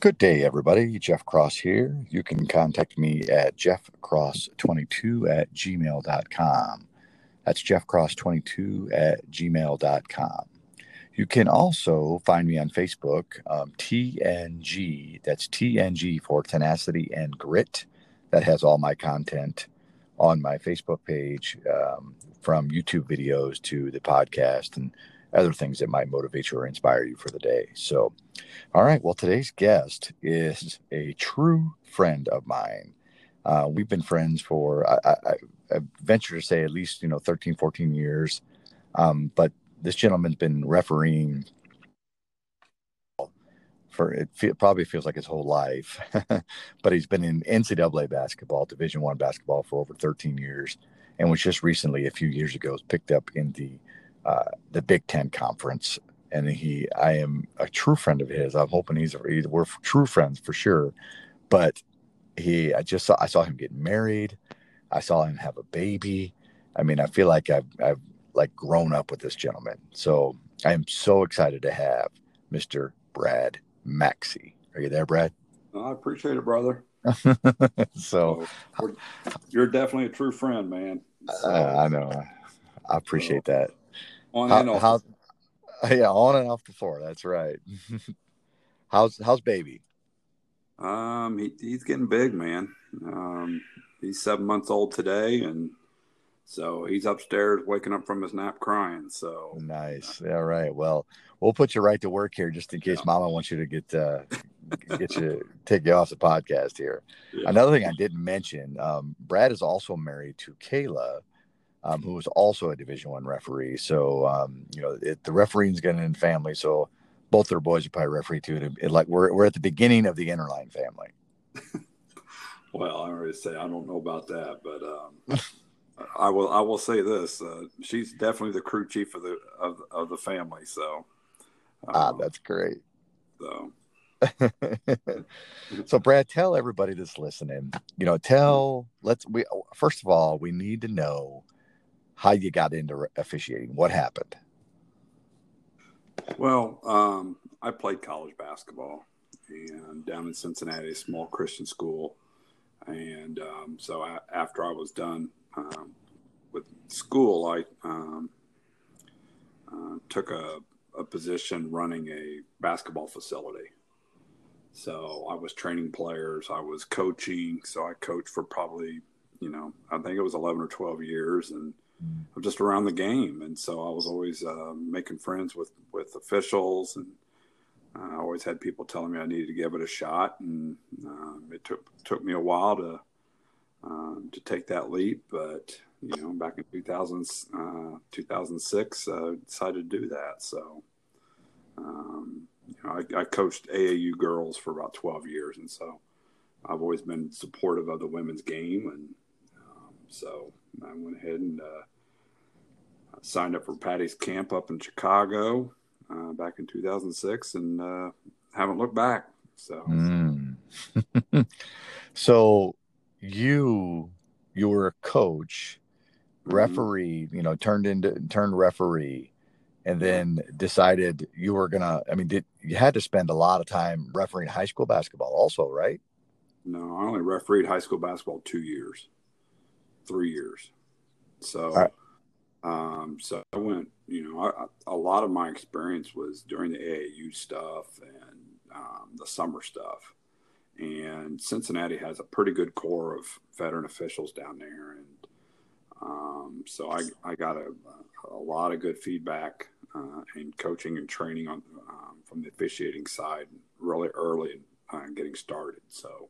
Good day, everybody. Jeff Cross here. You can contact me at jeffcross22 at gmail.com. That's jeffcross22 at gmail.com. You can also find me on Facebook, um, TNG. That's TNG for Tenacity and Grit. That has all my content on my Facebook page um, from YouTube videos to the podcast and other things that might motivate you or inspire you for the day. So, all right. Well, today's guest is a true friend of mine. Uh, we've been friends for, I, I, I, venture to say, at least, you know, 13, 14 years. Um, but this gentleman's been refereeing for it probably feels like his whole life but he's been in ncaa basketball division one basketball for over 13 years and was just recently a few years ago picked up in the uh, the Big Ten Conference. And he, I am a true friend of his. I'm hoping he's, he's we're true friends for sure. But he, I just saw, I saw him get married. I saw him have a baby. I mean, I feel like I've, I've like grown up with this gentleman. So I am so excited to have Mr. Brad Maxey. Are you there, Brad? I appreciate it, brother. so, so you're definitely a true friend, man. So, uh, I know. I appreciate so, that. On how, and off. How, yeah, on and off the floor. That's right. how's how's baby? Um, he, he's getting big, man. Um, he's seven months old today, and so he's upstairs waking up from his nap crying. So nice. All right. Well, we'll put you right to work here just in case yeah. Mama wants you to get uh, get you take you off the podcast here. Yeah. Another thing I didn't mention, um, Brad is also married to Kayla, um, who was also a Division One referee. So um, you know, it, the refereeing's getting in family. So both their boys are probably referee too. It, like we're we're at the beginning of the Interline family. well, I already say I don't know about that, but um, I will I will say this: uh, she's definitely the crew chief of the of, of the family. So ah, um, that's great. So. so brad tell everybody that's listening you know tell let's we first of all we need to know how you got into officiating. What happened? Well, um, I played college basketball and down in Cincinnati, a small Christian school. And um, so I, after I was done um, with school, I um, uh, took a, a position running a basketball facility. So I was training players, I was coaching. So I coached for probably, you know, I think it was 11 or 12 years. And of just around the game. And so I was always uh, making friends with, with officials and I always had people telling me I needed to give it a shot. And uh, it took, took me a while to, uh, to take that leap. But, you know, back in 2000, uh, 2006, I decided to do that. So, um, you know, I, I coached AAU girls for about 12 years. And so I've always been supportive of the women's game. And um, so I went ahead and uh, signed up for Patty's camp up in Chicago uh, back in 2006 and uh, haven't looked back. So, mm. so you you were a coach, mm-hmm. referee, you know, turned into turned referee, and then decided you were gonna. I mean, did you had to spend a lot of time refereeing high school basketball, also, right? No, I only refereed high school basketball two years, three years. So right. Um, so I went, you know, a lot of my experience was during the AAU stuff and um, the summer stuff. And Cincinnati has a pretty good core of veteran officials down there. And um, so I, I got a, a lot of good feedback uh, and coaching and training on um, from the officiating side really early uh, getting started. So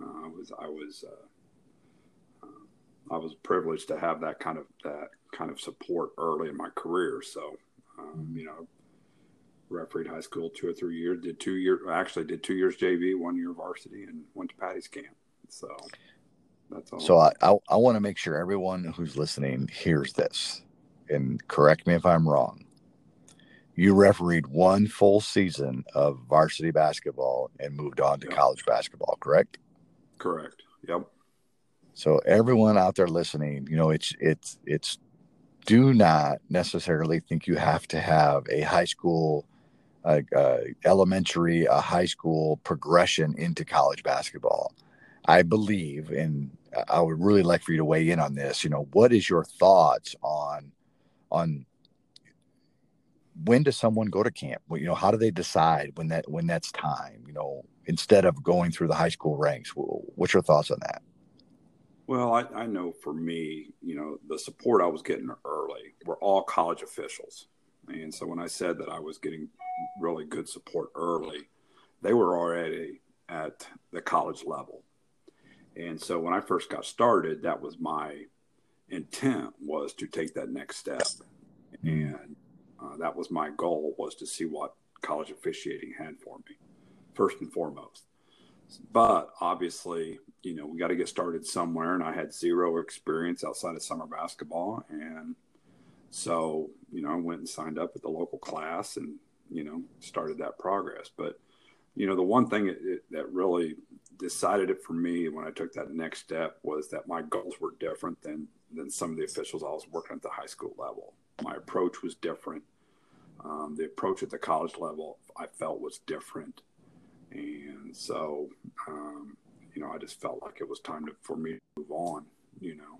uh, I was, I was, uh, uh, I was privileged to have that kind of that kind of support early in my career. So, um, you know, refereed high school two or three years, did two years, actually did two years JV, one year varsity, and went to Patty's camp. So that's all. So I, I, I want to make sure everyone who's listening hears this and correct me if I'm wrong. You refereed one full season of varsity basketball and moved on to yep. college basketball, correct? Correct. Yep. So everyone out there listening, you know, it's it's it's do not necessarily think you have to have a high school elementary, a high school progression into college basketball. I believe, and I would really like for you to weigh in on this. You know, what is your thoughts on on when does someone go to camp? Well, you know, how do they decide when that when that's time? You know, instead of going through the high school ranks. What's your thoughts on that? Well, I, I know for me, you know, the support I was getting early were all college officials. And so when I said that I was getting really good support early, they were already at the college level. And so when I first got started, that was my intent was to take that next step. And uh, that was my goal was to see what college officiating had for me, first and foremost. But obviously, you know, we got to get started somewhere. And I had zero experience outside of summer basketball. And so, you know, I went and signed up at the local class and, you know, started that progress. But, you know, the one thing that, that really decided it for me when I took that next step was that my goals were different than, than some of the officials I was working at the high school level. My approach was different. Um, the approach at the college level I felt was different. And so, um, you know, I just felt like it was time to, for me to move on, you know.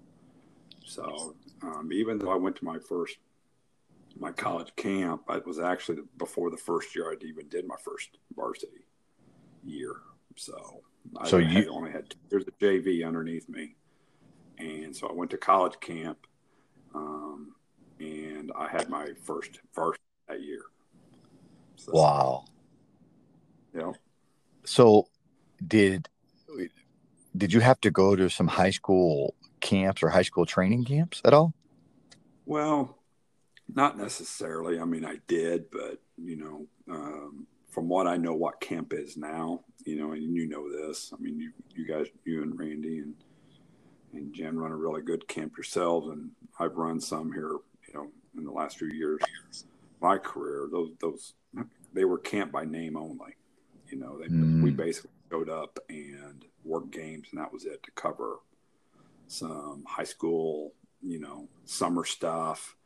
So um, even though I went to my first my college camp, it was actually before the first year I'd even did my first varsity year. So, so I you had, only had there's a JV underneath me, and so I went to college camp, um, and I had my first varsity that year. So, wow. Yeah. So, did did you have to go to some high school camps or high school training camps at all? Well, not necessarily. I mean, I did, but you know, um, from what I know, what camp is now, you know, and you know this. I mean, you you guys, you and Randy and and Jen run a really good camp yourselves, and I've run some here, you know, in the last few years. My career, those those they were camp by name only. You know, they, mm. we basically showed up and worked games, and that was it to cover some high school, you know, summer stuff,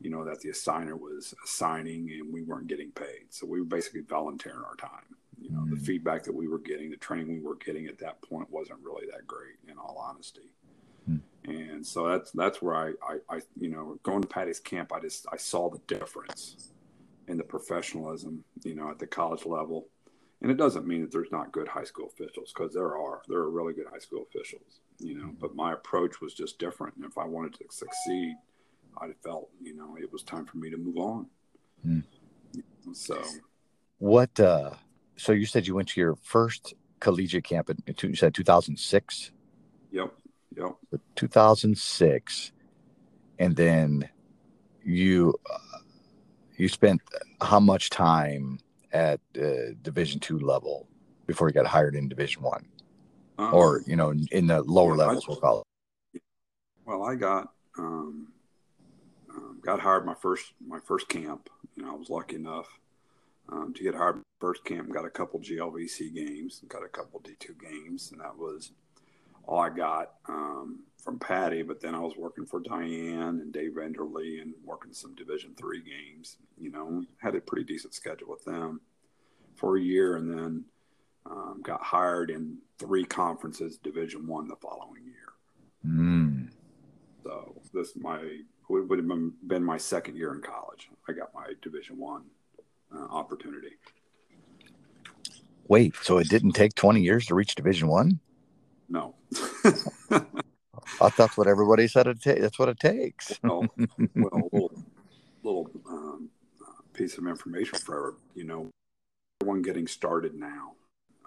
you know, that the assigner was assigning, and we weren't getting paid. So we were basically volunteering our time. You know, mm. the feedback that we were getting, the training we were getting at that point wasn't really that great, in all honesty. Mm. And so that's that's where I, I, I, you know, going to Patty's camp, I just I saw the difference in the professionalism, you know, at the college level and it doesn't mean that there's not good high school officials because there are. There are really good high school officials, you know. But my approach was just different. And if I wanted to succeed, I felt, you know, it was time for me to move on. Mm. So, what? uh So you said you went to your first collegiate camp in you said 2006. Yep. Yep. 2006, and then you uh, you spent how much time at uh, Division two level before he got hired in Division one, um, or you know, in the lower well, levels, I, we'll call it. Well, I got um, um, got hired my first my first camp. You know, I was lucky enough um, to get hired first camp. Got a couple GLVC games, got a couple D two games, and that was all I got um, from Patty. But then I was working for Diane and Dave Enderley and working some Division three games. You know, had a pretty decent schedule with them for a year, and then um, got hired in three conferences, Division one, the following year. Mm. So this my would, have been, been my second year in college. I got my Division one uh, opportunity. Wait, so it didn't take twenty years to reach Division one? No. That's what everybody said it takes. That's what it takes. well, well, a little, little um, piece of information for you know, everyone getting started now,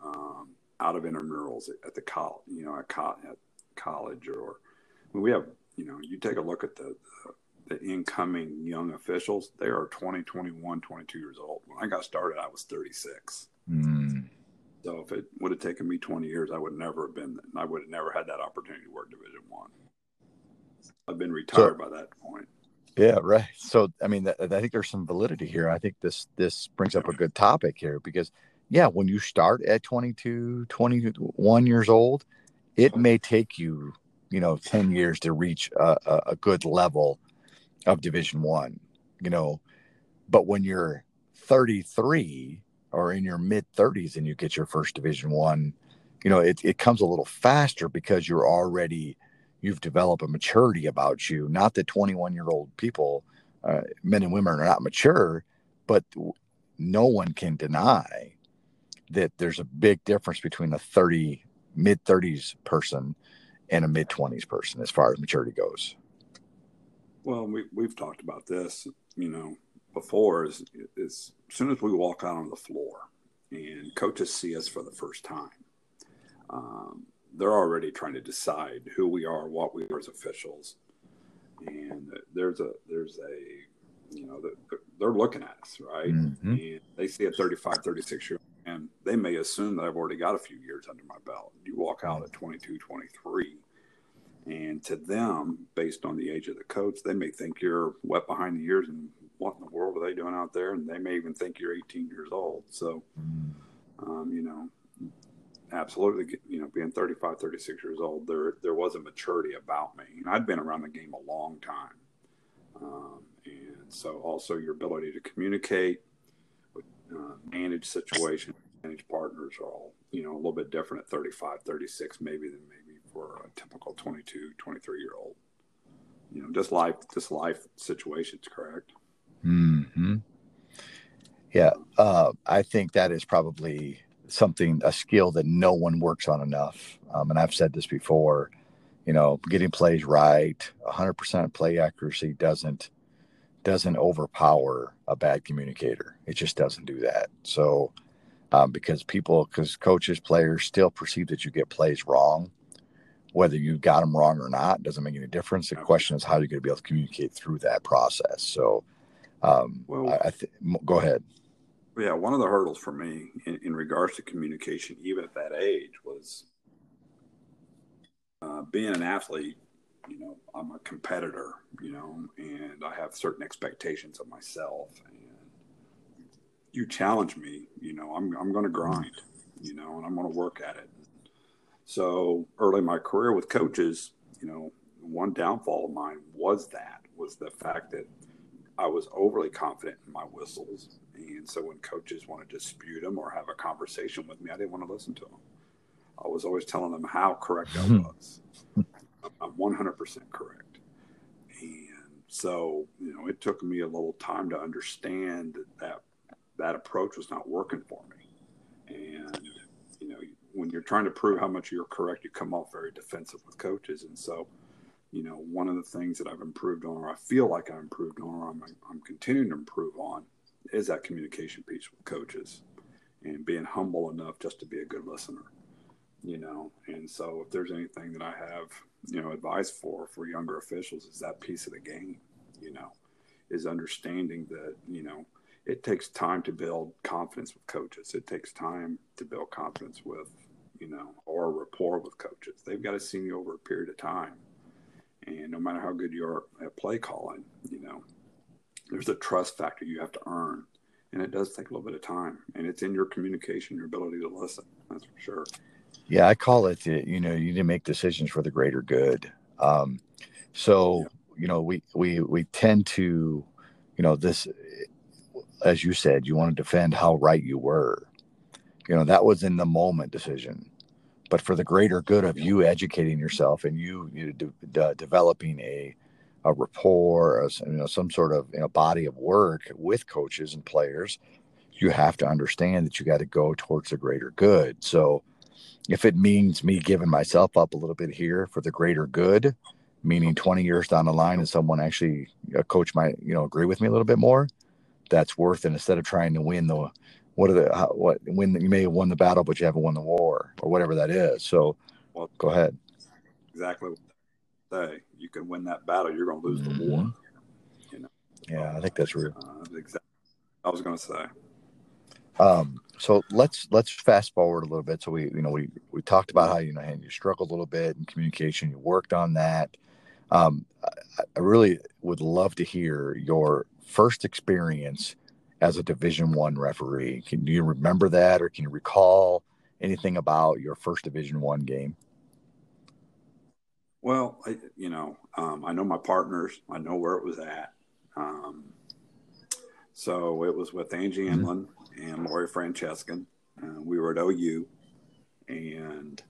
um, out of intramurals at, at the college, you know, at, co- at college, or I mean, we have, you know, you take a look at the, the, the incoming young officials. They are 20, 21, 22 years old. When I got started, I was 36. So if it would have taken me 20 years, I would never have been. I would have never had that opportunity to work Division One. I've been retired so, by that point. Yeah, right. So I mean, I think there's some validity here. I think this this brings up a good topic here because yeah, when you start at 22, 21 years old, it may take you you know 10 years to reach a, a good level of Division One. You know, but when you're 33 or in your mid 30s and you get your first division one you know it, it comes a little faster because you're already you've developed a maturity about you. Not that 21 year old people uh, men and women are not mature but no one can deny that there's a big difference between a 30 mid 30s person and a mid 20s person as far as maturity goes. Well we, we've talked about this you know before is, is as soon as we walk out on the floor and coaches see us for the first time um, they're already trying to decide who we are what we are as officials and there's a there's a you know they're looking at us right mm-hmm. and they see a 35 36 year old, and they may assume that I've already got a few years under my belt. You walk out at 22, 23, and to them, based on the age of the coach, they may think you're wet behind the ears and what in the world are they doing out there? And they may even think you're 18 years old. So, um, you know, absolutely, you know, being 35, 36 years old, there there was a maturity about me. And I'd been around the game a long time. Um, and so also your ability to communicate, uh, manage situations, manage partners are all, you know, a little bit different at 35, 36, maybe than maybe for a typical 22, 23 year old. You know, just life, just life situations, correct? Hmm. Yeah, uh, I think that is probably something a skill that no one works on enough. Um, and I've said this before. You know, getting plays right, 100% play accuracy doesn't doesn't overpower a bad communicator. It just doesn't do that. So, um, because people, because coaches, players still perceive that you get plays wrong, whether you got them wrong or not, doesn't make any difference. The question is how you're going to be able to communicate through that process. So, um, well, I, I th- go ahead. Yeah, one of the hurdles for me in, in regards to communication, even at that age, was uh, being an athlete you know, I'm a competitor, you know, and I have certain expectations of myself. And you challenge me, you know, I'm, I'm going to grind, you know, and I'm going to work at it. So early in my career with coaches, you know, one downfall of mine was that, was the fact that I was overly confident in my whistles. And so when coaches want to dispute them or have a conversation with me, I didn't want to listen to them. I was always telling them how correct I hmm. was. I'm 100% correct. And so, you know, it took me a little time to understand that that, that approach was not working for me. And, you know, when you're trying to prove how much you're correct, you come off very defensive with coaches. And so, you know, one of the things that I've improved on, or I feel like I've improved on, or I'm, I'm continuing to improve on, is that communication piece with coaches and being humble enough just to be a good listener you know? And so if there's anything that i have you know advice for for younger officials is that piece of the game you know? Is understanding that you know it takes time to build confidence with coaches. It takes time to build confidence with you know or rapport with coaches. They've got to see you over a period of time and no matter how good you are at play calling you know there's a trust factor you have to earn and it does take a little bit of time and it's in your communication your ability to listen that's for sure yeah, I call it, you know, you need to make decisions for the greater good. Um, so, you know, we, we, we tend to, you know, this, as you said, you want to defend how right you were. You know, that was in the moment decision. But for the greater good of you educating yourself and you, you de- de- developing a, a rapport, a, you know, some sort of you know, body of work with coaches and players, you have to understand that you got to go towards the greater good. So, if it means me giving myself up a little bit here for the greater good, meaning 20 years down the line and someone actually a coach might, you know, agree with me a little bit more, that's worth it instead of trying to win the what are the how, what when you may have won the battle but you haven't won the war or whatever that is. So well, go ahead. Exactly say. You can win that battle, you're going to lose mm-hmm. the war. You know. Yeah, I think that's real. Uh, exactly. I was going to say. Um, so let's let's fast forward a little bit. So we you know we we talked about how you know you struggled a little bit in communication. You worked on that. Um, I, I really would love to hear your first experience as a Division One referee. Can do you remember that, or can you recall anything about your first Division One game? Well, I, you know, um, I know my partners. I know where it was at. Um, So it was with Angie mm-hmm. Emlin and Lori Francescan. Uh, we were at OU, and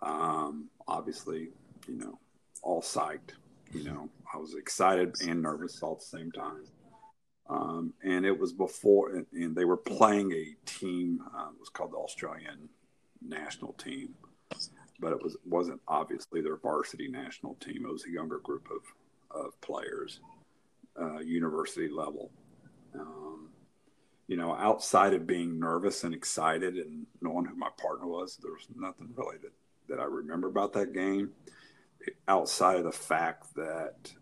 um, obviously, you know, all psyched. You know, I was excited and nervous all at the same time. Um, and it was before, and they were playing a team. Uh, it was called the Australian national team, but it was wasn't obviously their varsity national team. It was a younger group of of players, uh, university level. Um, you know, outside of being nervous and excited and knowing who my partner was, there was nothing really that, that I remember about that game outside of the fact that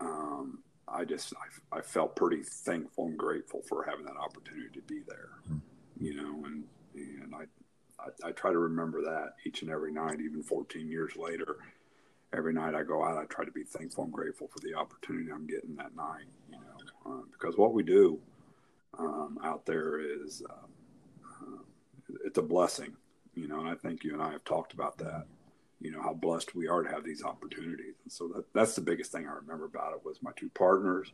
um, I just I, I, felt pretty thankful and grateful for having that opportunity to be there, hmm. you know, and and I, I, I try to remember that each and every night, even 14 years later. Every night I go out, I try to be thankful and grateful for the opportunity I'm getting that night, you know, uh, because what we do um, out there is um, uh, it's a blessing, you know, and I think you and I have talked about that you know how blessed we are to have these opportunities. And so that, that's the biggest thing i remember about it was my two partners.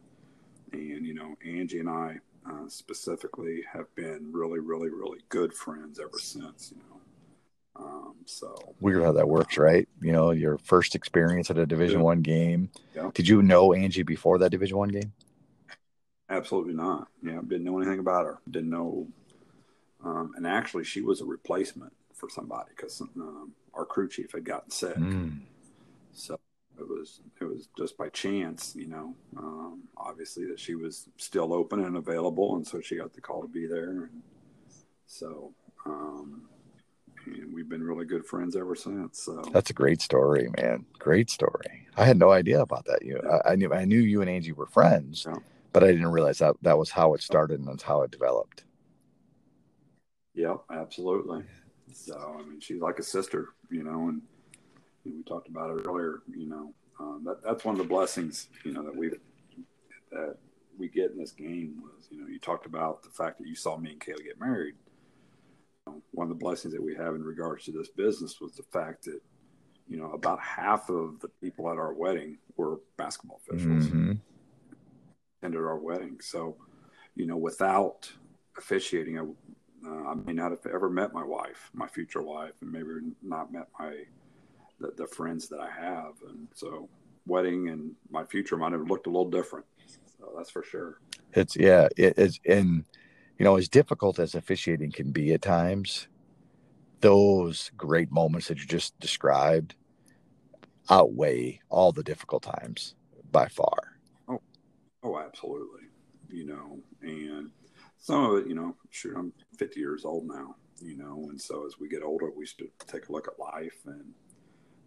And you know angie and i uh, specifically have been really really really good friends ever since you know. Um, so. Weird how that works right? You know your first experience at a division yeah. one game. Yeah. did you know angie before that division one game? Absolutely not. Yeah didn't know anything about her. Didn't know um, and actually she was a replacement for somebody because um, our crew chief had gotten sick. Mm. So it was it was just by chance, you know, um, obviously that she was still open and available, and so she got the call to be there. And so, um, and we've been really good friends ever since. So that's a great story, man. Great story. I had no idea about that. You, yeah. I, I, knew I knew you and Angie were friends, yeah. but I didn't realize that that was how it started and that's how it developed. Yeah, absolutely. So I mean, she's like a sister, you know, and you know, we talked about it earlier. You know, um, that that's one of the blessings, you know, that we that we get in this game was, you know, you talked about the fact that you saw me and Kayla get married. You know, one of the blessings that we have in regards to this business was the fact that, you know, about half of the people at our wedding were basketball officials. Mm-hmm. Attended our wedding, so you know, without officiating, I, uh, I may not have ever met my wife, my future wife, and maybe not met my the, the friends that I have. And so, wedding and my future might have looked a little different. So that's for sure. It's yeah, it is, and you know, as difficult as officiating can be at times, those great moments that you just described outweigh all the difficult times by far. Oh, oh, absolutely. You know, and some of it, you know, sure, I'm 50 years old now, you know, and so as we get older, we should take a look at life and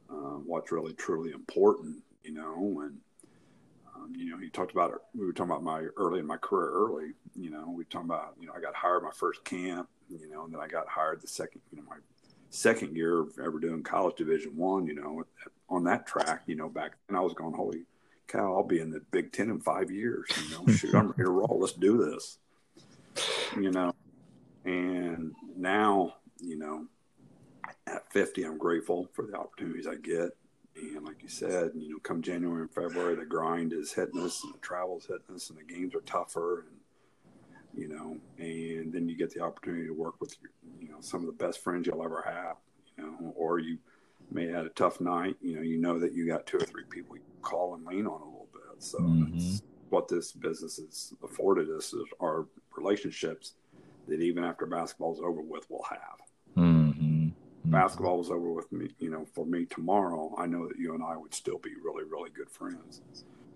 uh, what's really truly important, you know, and um, you know, you talked about it. We were talking about my early in my career, early. You know, we talking about you know I got hired my first camp, you know, and then I got hired the second, you know, my second year of ever doing college Division One. You know, on that track, you know, back then I was going, holy cow, I'll be in the Big Ten in five years. You know, shoot, I'm ready to roll. Let's do this you know. And now, you know, at 50, I'm grateful for the opportunities I get. And like you said, you know, come January and February, the grind is hitting us and the travel is hitting us and the games are tougher. And, you know, and then you get the opportunity to work with, your, you know, some of the best friends you'll ever have, you know, or you may have had a tough night, you know, you know that you got two or three people you call and lean on a little bit. So mm-hmm. that's what this business has afforded us is our relationships that even after basketball's over with, we'll have. Mm-hmm. Mm-hmm. Basketball was over with me, you know, for me tomorrow. I know that you and I would still be really, really good friends.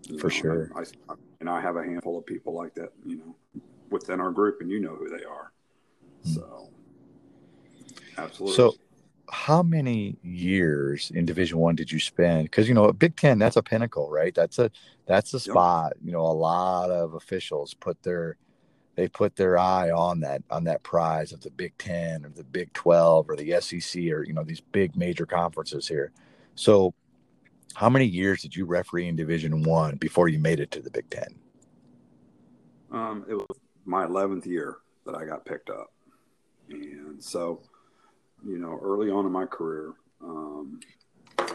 You for know, sure. I, I, and I have a handful of people like that, you know, within our group, and you know who they are. Mm-hmm. So, absolutely. So, how many years in division one did you spend because you know big ten that's a pinnacle right that's a that's a spot you know a lot of officials put their they put their eye on that on that prize of the Big Ten or the Big Twelve or the SEC or you know these big major conferences here. So, how many years did you referee in Division One before you made it to the Big Ten? Um, it was my eleventh year that I got picked up, and so you know early on in my career, um,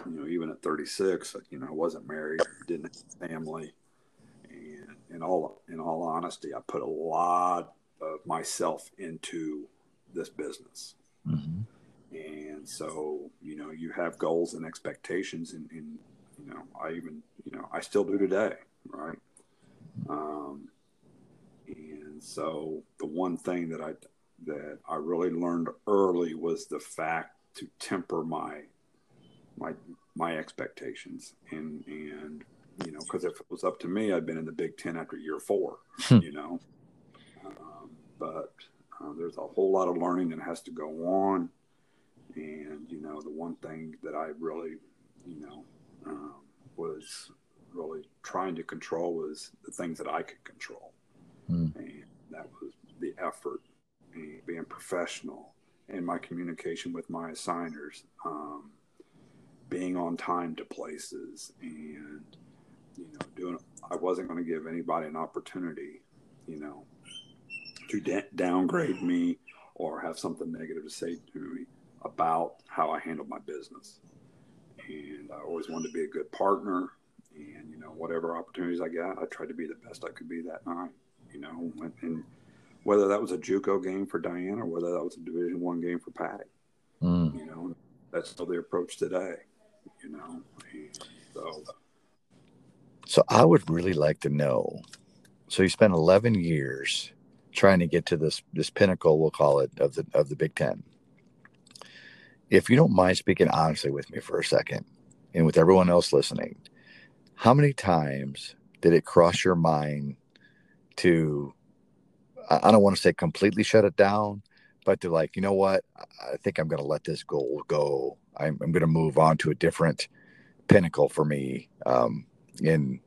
you know even at 36, you know I wasn't married, didn't have family and in all in all honesty, I put a lot of myself into this business. Mm-hmm. And so, you know, you have goals and expectations, and, and, you know, I even, you know, I still do today, right? Um, and so, the one thing that I that I really learned early was the fact to temper my my my expectations, and and you know, because if it was up to me, I'd been in the Big Ten after year four, hmm. you know. Um, but uh, there's a whole lot of learning that has to go on, and you know, the one thing that I really, you know, um, was really trying to control was the things that I could control, mm. and that was the effort, and being professional, in my communication with my assigners, um, being on time to places, and you know, doing. I wasn't going to give anybody an opportunity, you know, to da- downgrade me or have something negative to say to me about how I handled my business. And I always wanted to be a good partner. And, you know, whatever opportunities I got, I tried to be the best I could be that night, you know, and, and whether that was a JUCO game for Diane or whether that was a division one game for Patty, mm. you know, that's still the approach today, you know, and so. So I would really like to know. So you spent 11 years trying to get to this this pinnacle, we'll call it, of the of the Big Ten. If you don't mind speaking honestly with me for a second, and with everyone else listening, how many times did it cross your mind to I don't want to say completely shut it down, but they're like, you know what, I think I'm going to let this goal go. I'm, I'm going to move on to a different pinnacle for me. Um, and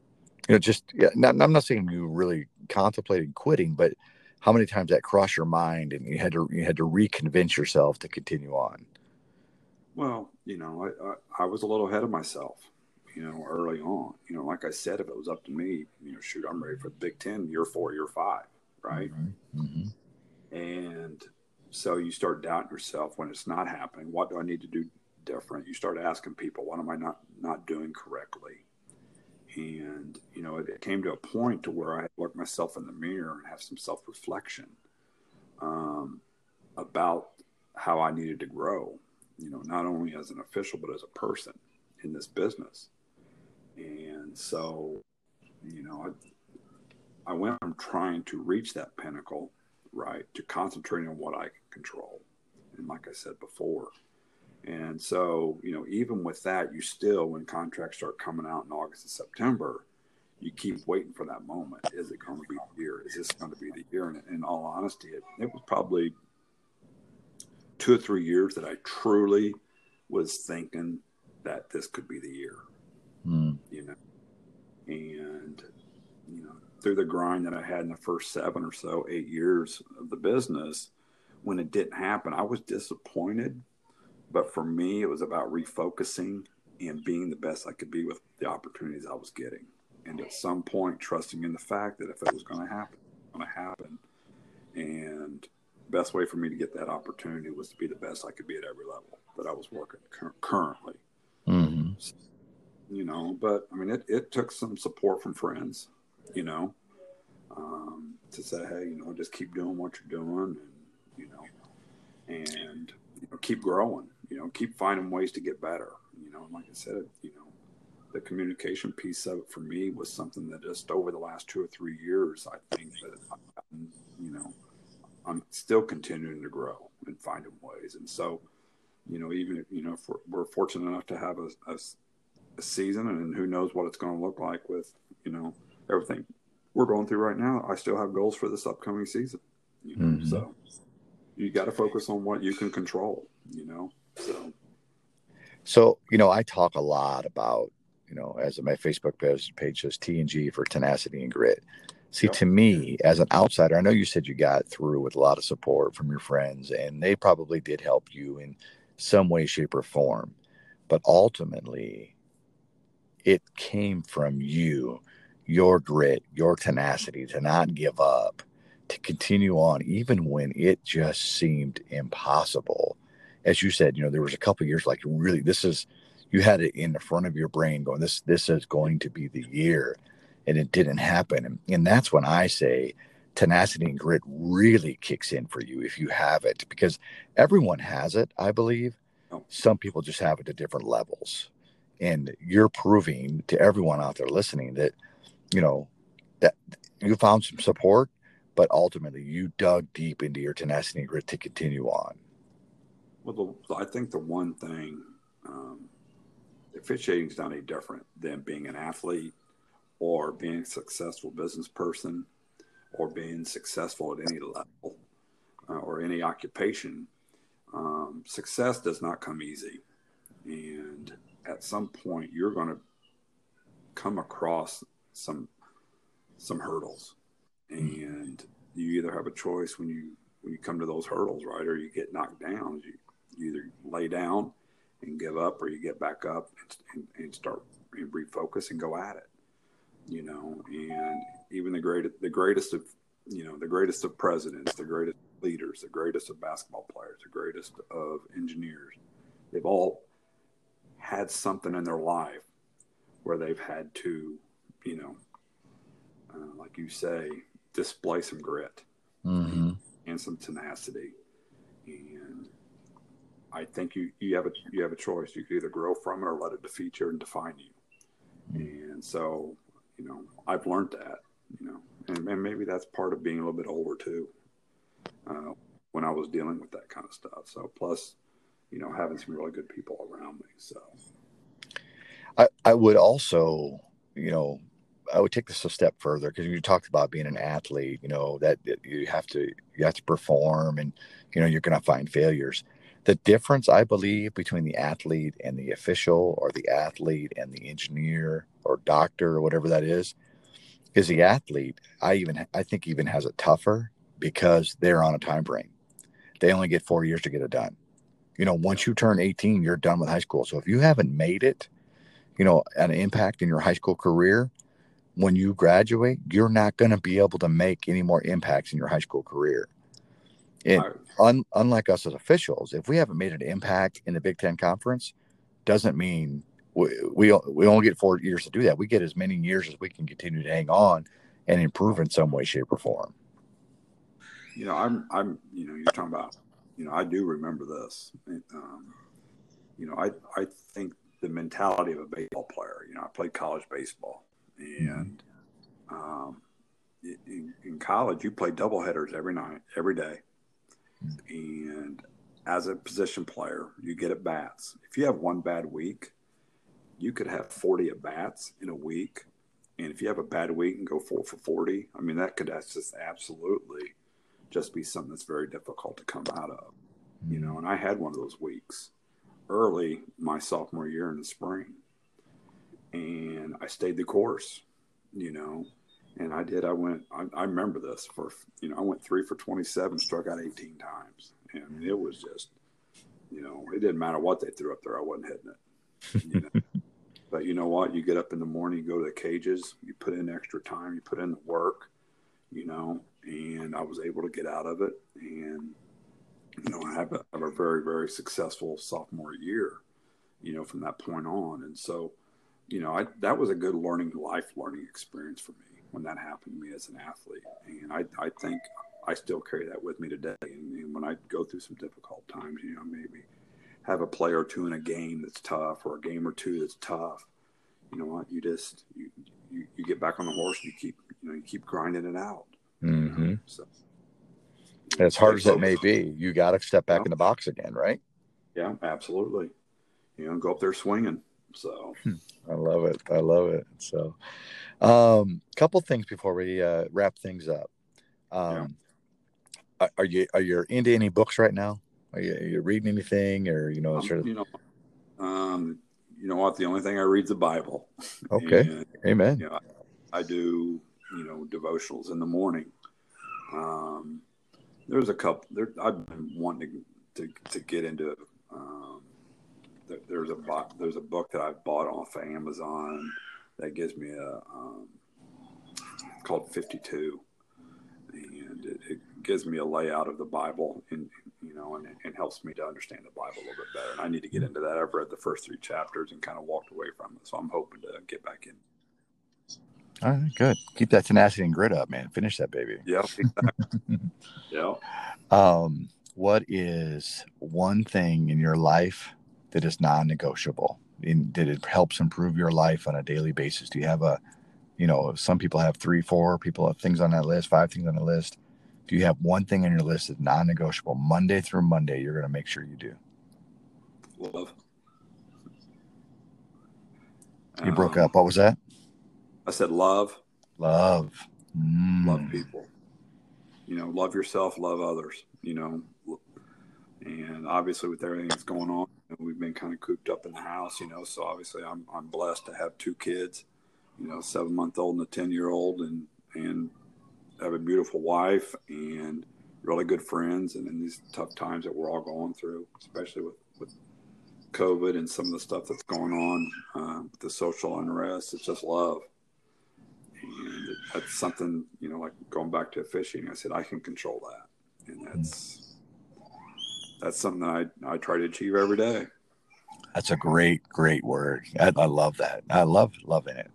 you know, just yeah, not, I'm not saying you really contemplated quitting, but how many times that crossed your mind and you had to you had to reconvince yourself to continue on well you know I, I, I was a little ahead of myself you know early on you know like i said if it was up to me you know shoot i'm ready for the big 10 year four year five right mm-hmm. Mm-hmm. and so you start doubting yourself when it's not happening what do i need to do different you start asking people what am i not not doing correctly and you know it, it, came to a point to where I had to look myself in the mirror and have some self reflection um, about how I needed to grow. You know, not only as an official but as a person in this business. And so, you know, I, I went from trying to reach that pinnacle, right, to concentrating on what I can control. And like I said before, and so, you know, even with that, you still, when contracts start coming out in August and September, you keep waiting for that moment. Is it going to be the year? Is this going to be the year? And in all honesty, it, it was probably two or three years that I truly was thinking that this could be the year. Mm. You know, and through the grind that I had in the first seven or so, eight years of the business, when it didn't happen, I was disappointed but for me, it was about refocusing and being the best I could be with the opportunities I was getting. And at some point, trusting in the fact that if it was going to happen, it was going to happen. And best way for me to get that opportunity was to be the best I could be at every level that I was working cur- currently. Mm-hmm. You know, but I mean, it, it took some support from friends, you know, um, to say, hey, you know, just keep doing what you're doing, and you know, and you know, keep growing you know, keep finding ways to get better. You know, and like I said, you know, the communication piece of it for me was something that just over the last two or three years, I think that, you know, I'm still continuing to grow and finding ways. And so, you know, even, you know, if we're, we're fortunate enough to have a, a, a season and who knows what it's going to look like with, you know, everything we're going through right now, I still have goals for this upcoming season. You know, mm-hmm. so you got to focus on what you can control, you know, so, so you know, I talk a lot about you know, as my Facebook page says, T and G for tenacity and grit. See, to me, as an outsider, I know you said you got through with a lot of support from your friends, and they probably did help you in some way, shape, or form. But ultimately, it came from you, your grit, your tenacity to not give up, to continue on, even when it just seemed impossible as you said, you know, there was a couple years like really this is you had it in the front of your brain going this this is going to be the year. and it didn't happen. And, and that's when I say tenacity and grit really kicks in for you if you have it, because everyone has it, I believe. Oh. Some people just have it to different levels. And you're proving to everyone out there listening that, you know, that you found some support, but ultimately you dug deep into your tenacity and grit to continue on. Well, the, I think the one thing, um, officiating is not any different than being an athlete or being a successful business person or being successful at any level uh, or any occupation. Um, success does not come easy. And at some point, you're going to come across some some hurdles, and you either have a choice when you when you come to those hurdles, right, or you get knocked down. You, you either lay down and give up, or you get back up and, and, and start and refocus and go at it. You know, and even the greatest the greatest of you know the greatest of presidents, the greatest leaders, the greatest of basketball players, the greatest of engineers, they've all had something in their life where they've had to, you know, uh, like you say, display some grit Mm-hmm. and some tenacity. And I think you, you have a you have a choice. You can either grow from it or let it defeat you and define you. And so, you know, I've learned that, you know, and, and maybe that's part of being a little bit older too. Uh, when I was dealing with that kind of stuff. So plus, you know, having some really good people around me. So I, I would also, you know, I would take this a step further because you talked about being an athlete, you know, that, you have to you have to perform and you know you're gonna find failures. The difference I believe between the athlete and the official or the athlete and the engineer or doctor or whatever that is, is the athlete, I even I think even has it tougher because they're on a time frame. They only get four years to get it done. You know, once you turn 18, you're done with high school. So if you haven't made it, you know, an impact in your high school career, when you graduate, you're not going to be able to make any more impacts in your high school career. And un, unlike us as officials, if we haven't made an impact in the Big Ten Conference, doesn't mean we, we, we only get four years to do that. We get as many years as we can continue to hang on and improve in some way, shape, or form. you know, I'm, I'm, you know, you're talking about, you know, I do remember this. Um, you know, I, I think the mentality of a baseball player. You know, I played college baseball, and um, in, in college, you play doubleheaders every night, every day, and as a position player, you get at bats. If you have one bad week, you could have 40 at bats in a week. And if you have a bad week and go four for 40, I mean, that could that's just absolutely just be something that's very difficult to come out of, you know. And I had one of those weeks early my sophomore year in the spring, and I stayed the course, you know. And I did. I went. I, I remember this for you know. I went three for twenty-seven, struck out eighteen times, and it was just, you know, it didn't matter what they threw up there. I wasn't hitting it. You know? but you know what? You get up in the morning, you go to the cages, you put in extra time, you put in the work, you know, and I was able to get out of it. And, you know, I have a, have a very, very successful sophomore year, you know, from that point on. And so, you know, I, that was a good learning, life learning experience for me when that happened to me as an athlete. And I, I think I still carry that with me today. And, and when I go through some difficult times, you know, maybe have a play or two in a game that's tough or a game or two that's tough, you know what? You just, you, you, you get back on the horse and you keep, you know, you keep grinding it out. Mm-hmm. So, As hard as it may be, you got to step back Yeah. in the box again, right? Yeah, absolutely. You know, go up there swinging. So, I love it. I love it. So, um, couple things before we uh, wrap things up. Um, are, are you are you into any books right now? Are you, are you reading anything, or you know, um, sort of? you know, um, you know what? The only thing I read is the Bible. Okay, And, amen. you know, I, I do, you know, devotionals in the morning. Um, there's a couple there. I've been wanting to, to, to get into, um, there's a, bo- there's a book that I've bought off of Amazon that gives me a, um, called 52 and it, it gives me a layout of the Bible and, you know, and, and helps me to understand the Bible a little bit better. And I need to get into that. I've read the first three chapters and kind of walked away from it. So I'm hoping to get back in. All right, good. Keep that tenacity and grit up, man. Finish that baby. Yeah. Exactly. yeah. Um, what is one thing in your life that is non-negotiable? In, that it helps improve your life on a daily basis? Do you have a, you know, some people have three, four people have things on that list, five things on the list. Do you have one thing on your list that's non-negotiable? Monday through Monday, you're going to make sure you do. Love. You broke um, up. What was that? I said love. Love. Mm. Love people. You know, love yourself, love others. You know, and obviously with everything that's going on, we've been kind of cooped up in the house. You know, so obviously I'm I'm blessed to have two kids. You know, seven month old and a ten year old, and and have a beautiful wife and really good friends. And in these tough times that we're all going through, especially with with COVID and some of the stuff that's going on, uh, the social unrest, it's just love. And that's something, you know, like going back to fishing, I said, I can control that. And that's, that's something that I, I try to achieve every day. That's a great, great word. I, I love that. I love loving it.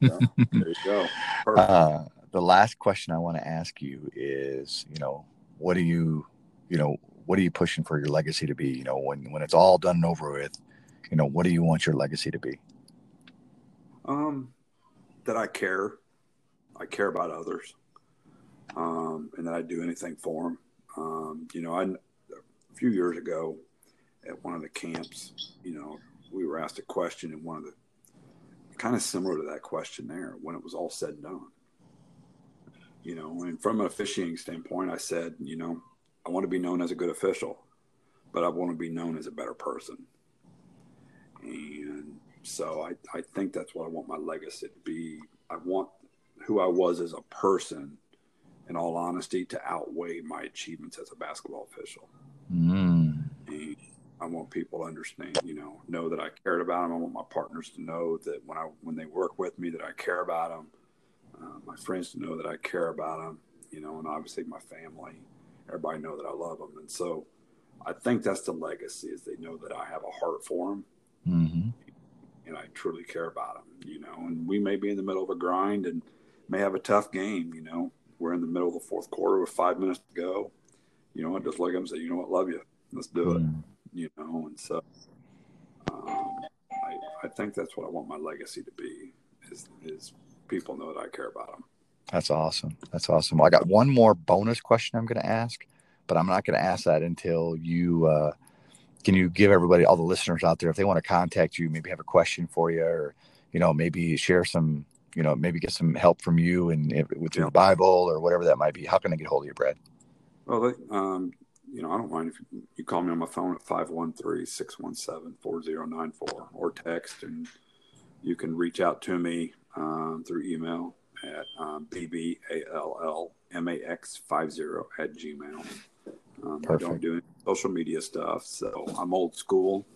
yeah, there you go. Uh, the last question I want to ask you is, you know, what are you, you know, what are you pushing for your legacy to be? You know, when when it's all done and over with, you know, what do you want your legacy to be? Um, that I care, I care about others, um, and that I do anything for them. Um, you know, I a few years ago at one of the camps, you know, we were asked a question, and one of the kind of similar to that question there when it was all said and done. You know, and from a fishing standpoint, I said, you know, I want to be known as a good official, but I want to be known as a better person. And so I, I think that's what I want my legacy to be. I want who I was as a person, in all honesty, to outweigh my achievements as a basketball official. Mm. I want people to understand, you know, know that I cared about them. I want my partners to know that when I when they work with me, that I care about them. Uh, my friends to know that I care about them. You know, and obviously my family everybody know that I love them. And so I think that's the legacy is they know that I have a heart for them mm-hmm. and I truly care about them, you know, and we may be in the middle of a grind and may have a tough game, you know, we're in the middle of the fourth quarter with five minutes to go, you know, what, just look at them and say, you know what, love you. Let's do it. Mm. You know, and so um, I, I think that's what I want my legacy to be is, is people know that I care about them. That's awesome. That's awesome. Well, I got one more bonus question I'm going to ask, but I'm not going to ask that until you. Uh, can you give everybody, all the listeners out there, if they want to contact you, maybe have a question for you, or you know, maybe share some, you know, maybe get some help from you and with yeah. the Bible or whatever that might be. How can I get hold of you, Brad? Well, they, um, you know, I don't mind if you call me on my phone at 513-617-4094 or text and you can reach out to me um, through email at um, bballmax50 at gmail. Um, I don't do any social media stuff, so I'm old school.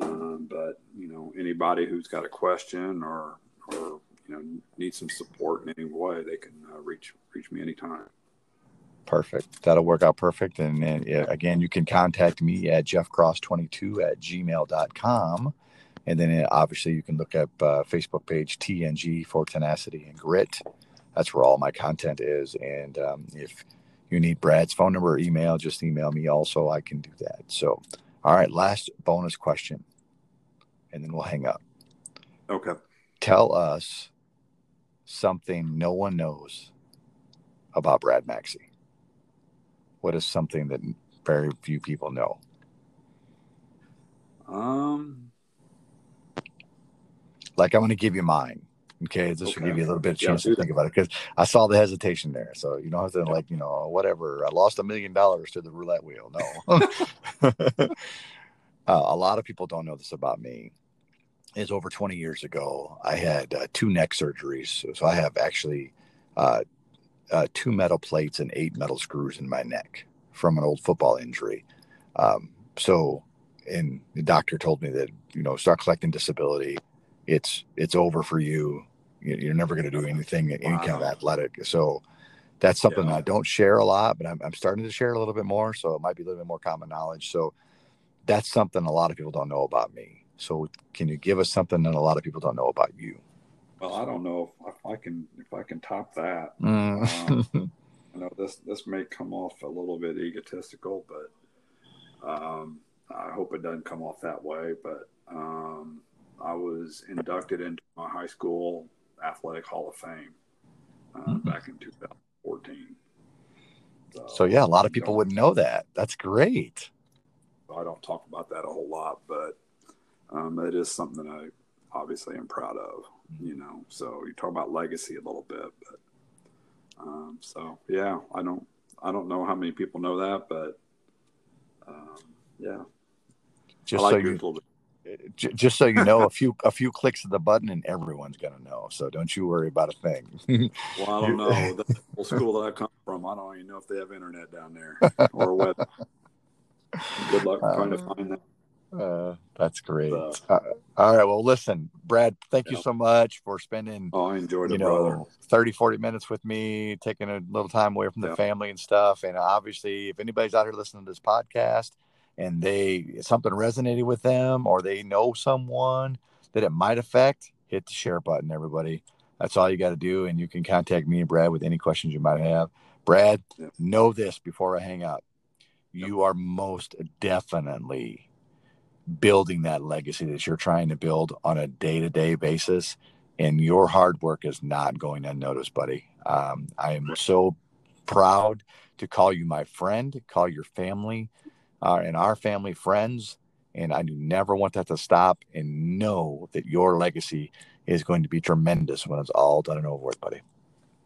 Um, but you know, anybody who's got a question or or you know needs some support in any way, they can uh, reach reach me anytime. Perfect. That'll work out perfect. And, and again, you can contact me at jeffcross22 at gmail.com. And then uh, obviously you can look up uh, Facebook page TNG for Tenacity and Grit. That's where all my content is. And um, if you need Brad's phone number or email, just email me also. I can do that. So, all right, last bonus question, and then we'll hang up. Okay. Tell us something no one knows about Brad Maxey. What is something that very few people know? Um, like I'm going to give you mine. Okay, this okay. to give you a little bit of chance yeah, to think about it, because I saw the hesitation there. So you don't have to yeah. like, you know, whatever. I lost a million dollars to the roulette wheel. No, uh, a lot of people don't know this about me. Is over 20 years ago, I had uh, two neck surgeries. So, so I have actually uh, uh, two metal plates and eight metal screws in my neck from an old football injury. Um, so, and the doctor told me that you know start collecting disability it's it's over for you. You're never going to do anything any wow. kind of athletic. So that's something yeah. I don't share a lot, but I'm, I'm starting to share a little bit more. So it might be a little bit more common knowledge. So that's something a lot of people don't know about me. So can you give us something that a lot of people don't know about you? Well, I don't know if, if I can if I can top that. Mm. Um, I know this this may come off a little bit egotistical, but um, I hope it doesn't come off that way. But um, I was inducted into my high school athletic hall of fame uh, Mhm. back in 2014. so yeah, a lot of people wouldn't know that. That's great. I don't talk about that a whole lot, but um, it is something that I obviously am proud of. You know, so you talk about legacy a little bit, but um, so yeah, I don't I don't know how many people know that, but um, yeah, Just like so you a little bit. j- just so you know, a few a few clicks of the button and everyone's gonna know. So don't you worry about a thing. Well, I don't know the old school that I come from. I don't even know if they have internet down there or web. Good luck trying to find that. Uh, that's great. So- Uh, all right. Well, listen, Brad, thank you so much for spending, Oh, I enjoyed you it, brother. know, 30, 40 minutes with me, taking a little time away from the Yeah. family and stuff. And obviously, if anybody's out here listening to this podcast and they something resonated with them or they know someone that it might affect, hit the share button, everybody. That's all you got to do. And you can contact me and Brad with any questions you might have. Brad, Yeah. know this before I hang up. You are most definitely building that legacy that you're trying to build on a day-to-day basis and your hard work is not going unnoticed buddy. Um, i am so proud to call you my friend call your family uh, and our family friends and i do never want that to stop and know that your legacy is going to be tremendous when it's all done and over with buddy.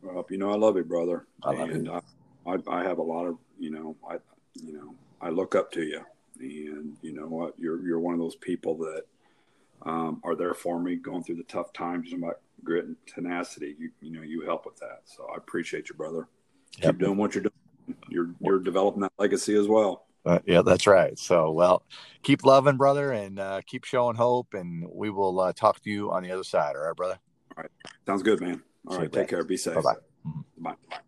Well, you know, I love you, brother. I love and I, I, I have a lot of, you know, I, you know, I look up to you, and you know what, you're you're one of those people that um, are there for me going through the tough times. About grit and tenacity. You, you know, you help with that. So I appreciate you, brother. Yep. Keep doing what you're doing. You're you're developing that legacy as well. Uh, yeah, that's right. So, well, keep loving, brother, and uh, keep showing hope. And we will uh, talk to you on the other side. All right, brother. All right sounds good, man. All See right, take care. Be safe. Bye bye.